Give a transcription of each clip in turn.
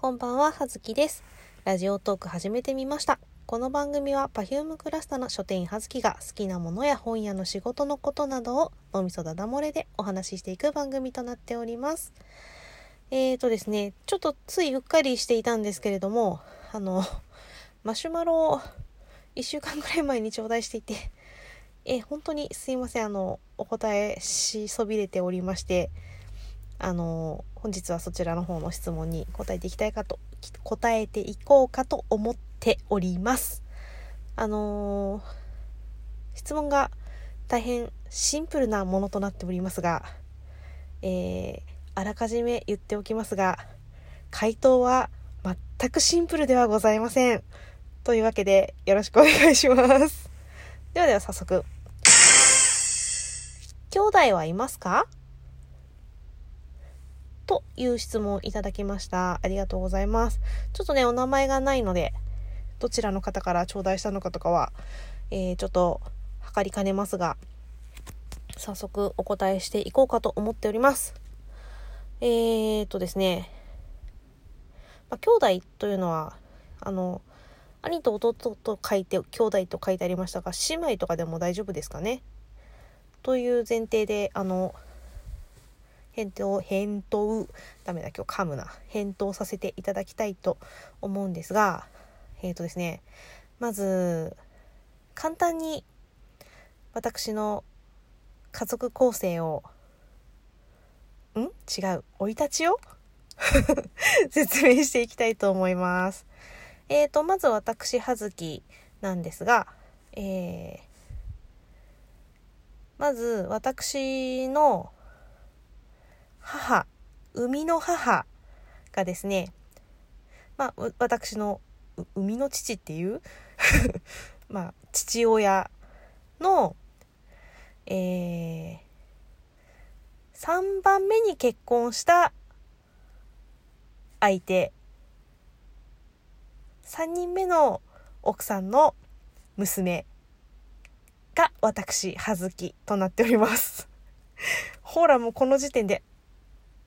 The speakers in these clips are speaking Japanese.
こんばんは、はずきです。ラジオトーク始めてみました。この番組は Perfume クラスタの書店員はずきが好きなものや本屋の仕事のことなどを脳みそだだ漏れでお話ししていく番組となっております。えーとですね、ちょっとついうっかりしていたんですけれども、あの、マシュマロを1週間ぐらい前に頂戴していて、え本当にすいません、あの、お答えしそびれておりまして、あの本日はそちらの方の質問に答えていきたいかと答えていこうかと思っております。あの質問が大変シンプルなものとなっておりますがえーあらかじめ言っておきますが回答は全くシンプルではございません。というわけでよろしくお願いします。ではでは早速。兄弟はいますか？という質問をいただきました。ありがとうございます。ちょっとね、お名前がないので、どちらの方から頂戴したのかとかは、えーちょっと測りかねますが、早速お答えしていこうかと思っております。えーとですね、まあ、兄弟というのは、あの、兄と弟と書いて、兄弟と書いてありましたが、姉妹とかでも大丈夫ですかね？という前提で、あの、返答返答ダメだ今日噛むな返答させていただきたいと思うんですがえっ、とですねまず簡単に私の家族構成をん？違う。生い立ちを？説明していきたいと思います。えーとまず私葉月なんですがえーまず私の母生みの母がですねまあ私の生みの父っていう まあ父親のえー、3番目に結婚した相手3人目の奥さんの娘が私葉月となっております。ほらもうこの時点で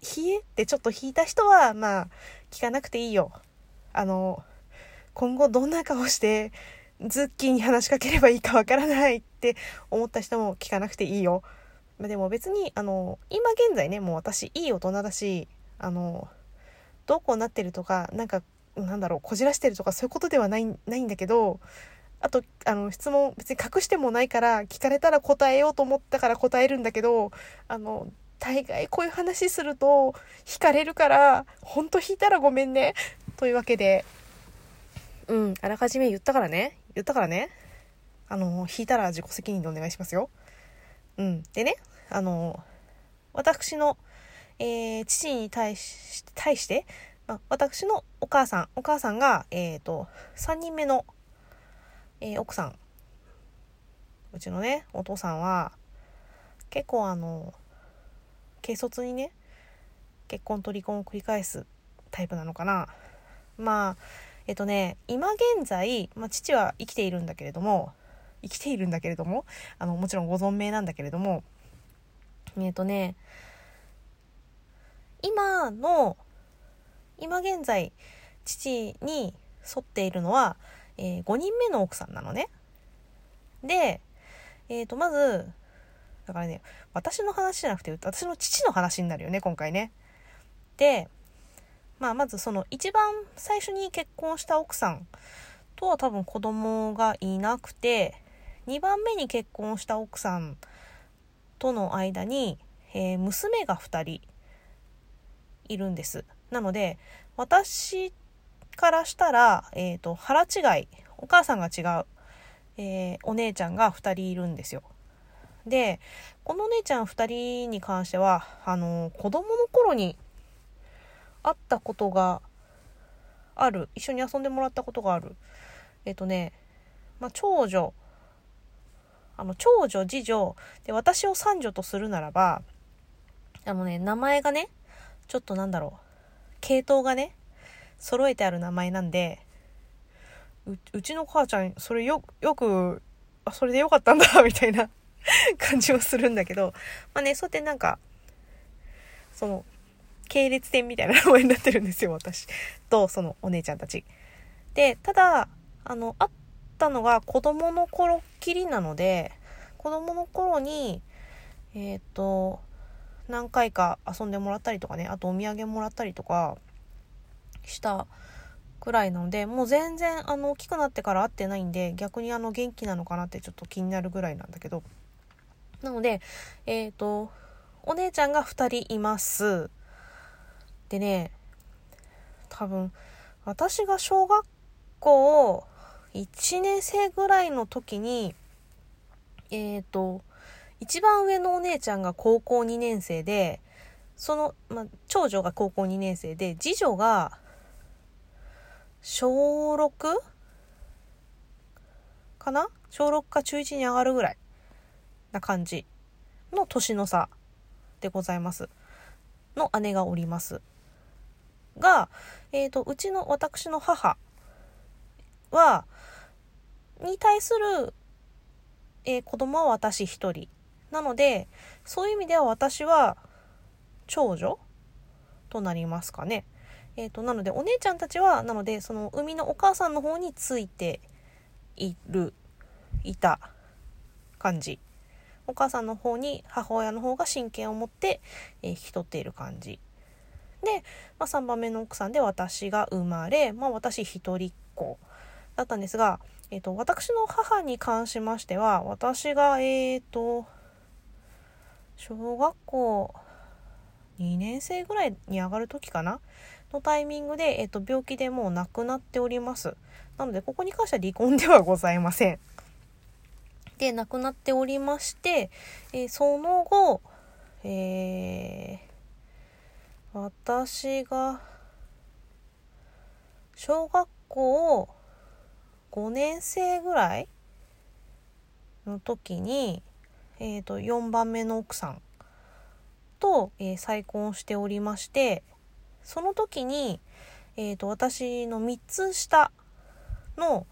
冷えってちょっと引いた人はまあ聞かなくていいよ。あの今後どんな顔してズッキーに話しかければいいかわからないって思った人も聞かなくていいよ。まあでも別にあの今現在ねもう私いい大人だしあのどうこうなってるとかなんかなんだろうこじらしてるとかそういうことではないないんだけどあとあの質問別に隠してもないから聞かれたら答えようと思ったから答えるんだけどあの大概こういう話すると引かれるからほんと引いたらごめんね。というわけでうんあらかじめ言ったからね。言ったからね。あの引いたら自己責任でお願いしますよ。うん。でねあの私の、えー父に対し対して、ま、私のお母さんお母さんがえっ、と3人目の、えー奥さん。うちのねお父さんは結構あの軽率にね結婚と離婚を繰り返すタイプなのかな。まあえっとね今現在、まあ、父は生きているんだけれども生きているんだけれどもあのもちろんご存命なんだけれどもえっとね今の今現在父に沿っているのは、え5人目の奥さんなのね。でえっ、とまずだからね私の話じゃなくて私の父の話になるよね今回ね。で、まあ、まずその一番最初に結婚した奥さんとは多分子供がいなくて2番目に結婚した奥さんとの間に、えー娘が2人いるんです。なので私からしたら、えー、と腹違いお母さんが違う、えーお姉ちゃんが2人いるんですよ。でこのお姉ちゃん2人に関してはあの子供の頃に会ったことがある。一緒に遊んでもらったことがある。えっ、とね、まあ、長女あの長女次女で私を三女とするならばあのね名前がねちょっとなんだろう系統がね揃えてある名前なんでううちの母ちゃんそれよよくあそれでよかったんだみたいな。感じはするんだけどまあねそうやってなんかその系列店みたいな名前になってるんですよ、私。と、そのお姉ちゃんたち。で、ただ、あの、会ったのが子供の頃っきりなので、子供の頃に、えっ、ー、と、何回か遊んでもらったりとかね、あとお土産もらったりとかしたくらいなので、もう全然あの大きくなってから会ってないんで、逆にあの元気なのかなってちょっと気になるぐらいなんだけど。なので、えっ、ー、と、お姉ちゃんが2人います。でね、多分、私が小学校1年生ぐらいの時に、えっ、ー、と、一番上のお姉ちゃんが高校2年生で、その、ま長女が高校2年生で、次女が小 6? かな？小6か中1に上がるぐらいな感じの年の差でございます。の姉がおります。が、えっ、ー、と、うちの私の母は、に対する、えー、子供は私一人。なので、そういう意味では私は長女となりますかね。えっ、ー、と、なので、お姉ちゃんたちは、なので、その、生みのお母さんの方についている、いた感じ。お母さんの方に母親の方が親権を持って、え、引き取っている感じ。で、まあ、3番目の奥さんで私が生まれ、まあ、私一人っ子だったんですが、え、ー、と、私の母に関しましては、私が、えっ、ー、と、小学校2年生ぐらいに上がる時かな？のタイミングで、えっ、ー、と、病気でもう亡くなっております。なので、ここに関しては離婚ではございません。で、亡くなっておりまして、えー、その後、えー、私が、小学校5年生ぐらいの時に、えっ、ー、と、4番目の奥さんと、えー、再婚しておりまして、その時に、えっ、ー、と、私の3つ下の、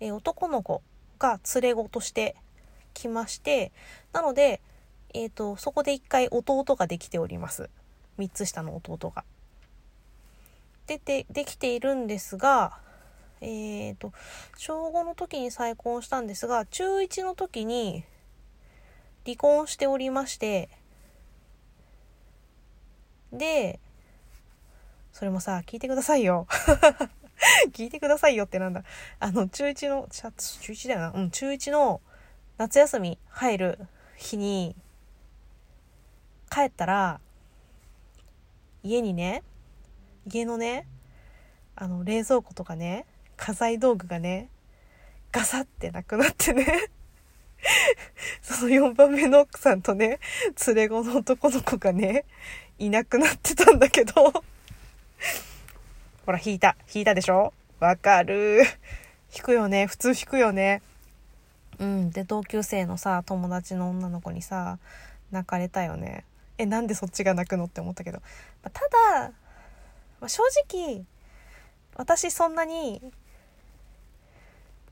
え男の子が連れ子として来まして、なので、えっ、と、そこで一回弟ができております。3つ下の弟が。出て、できているんですが、えっ、ー、と、小5の時に再婚したんですが、中1の時に離婚しておりまして、で、それもさ、聞いてくださいよ。聞いてくださいよってなんだ。あの、中1の、中1だよな。うん、中1の夏休み入る日に、帰ったら、家にね、家のね、あの、冷蔵庫とかね、家財道具がね、ガサってなくなってね その4番目の奥さんとね、連れ子の男の子がね、いなくなってたんだけどほら、引いた。引いたでしょ？わかる。引くよね。普通引くよね。うん。で、同級生のさ、友達の女の子にさ、泣かれたよね。え、なんでそっちが泣くのって思ったけど。まあ、ただ、まあ、正直、私そんなに、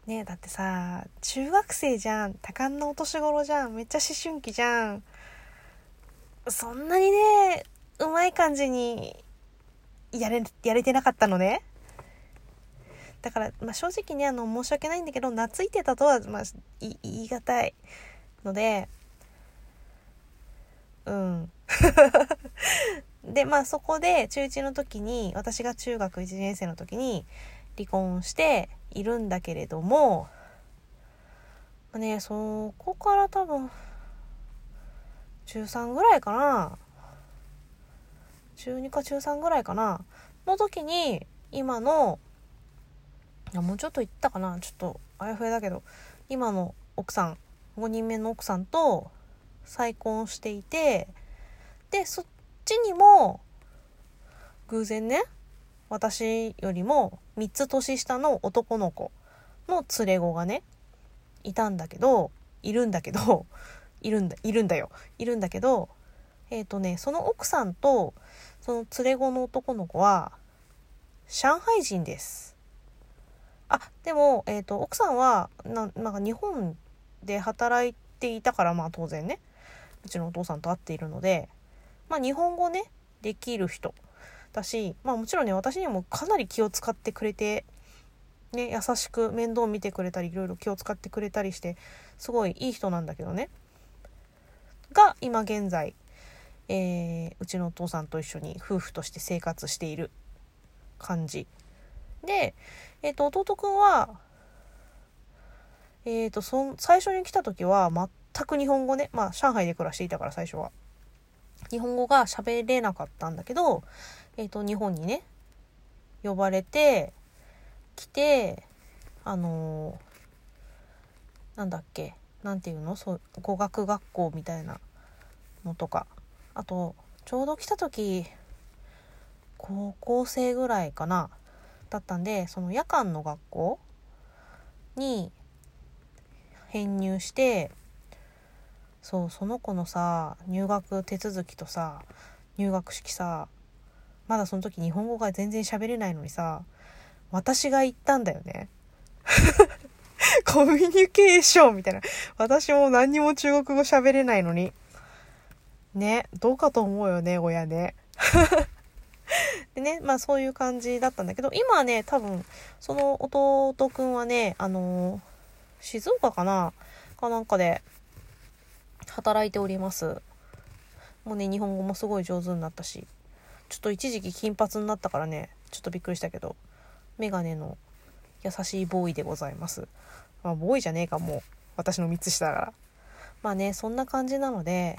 ねだってさ、中学生じゃん。多感なお年頃じゃん。めっちゃ思春期じゃん。そんなにね、うまい感じに、やれ、やれてなかったのね。だから、まあ、正直ね、あの、申し訳ないんだけど、懐いてたとは、まあ、言い難いので、うん。で、まあそこで中1の時に、私が中学1年生の時に離婚しているんだけれども、まあ、ね、そこから多分、中3ぐらいかな。中2か中3ぐらいかな。の時に、今のいやもうちょっと言ったかなちょっとあやふやだけど今の奥さん5人目の奥さんと再婚していてでそっちにも偶然ね私よりも3つ年下の男の子の連れ子がねいたんだけどいるんだけどいるんだいるんだよいるんだけどえっ、ー、とねその奥さんとその連れ子の男の子は上海人です。あでも、えーと、奥さんはななんか日本で働いていたからまあ当然ね。うちのお父さんと会っているので、まあ、日本語ねできる人だしまあもちろんね私にもかなり気を使ってくれてね優しく面倒見てくれたりいろいろ気を使ってくれたりしてすごいいい人なんだけどね。が今現在、えーうちのお父さんと一緒に夫婦として生活している感じ。で、えー、と弟くんはえー、とそん最初に来た時は全く日本語ね。まあ上海で暮らしていたから最初は。日本語が喋れなかったんだけど、えー、と日本にね呼ばれて来てあのーなんだっけなんていうの？そう語学学校みたいなのとか。あとちょうど来た時高校生ぐらいかなだったんでその夜間の学校に編入してそうその子のさ入学手続きとさ入学式さまだその時日本語が全然喋れないのにさ私が言ったんだよね。コミュニケーションみたいな。私も何にも中国語喋れないのにねどうかと思うよね親ね。でねまあそういう感じだったんだけど今はね多分その弟くんはねあのー静岡かな？かなんかで働いております。もうね日本語もすごい上手になったしちょっと一時期金髪になったからねちょっとびっくりしたけどメガネの優しいボーイでございます。まあボーイじゃねえかもう。私の3つ下だから。まあねそんな感じなので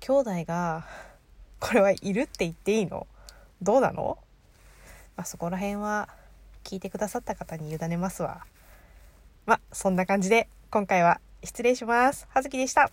兄弟が これはいるって言っていいの？どうなの、まあ、そこら辺は聞いてくださった方に委ねますわまあそんな感じで今回は失礼します。はずきでした。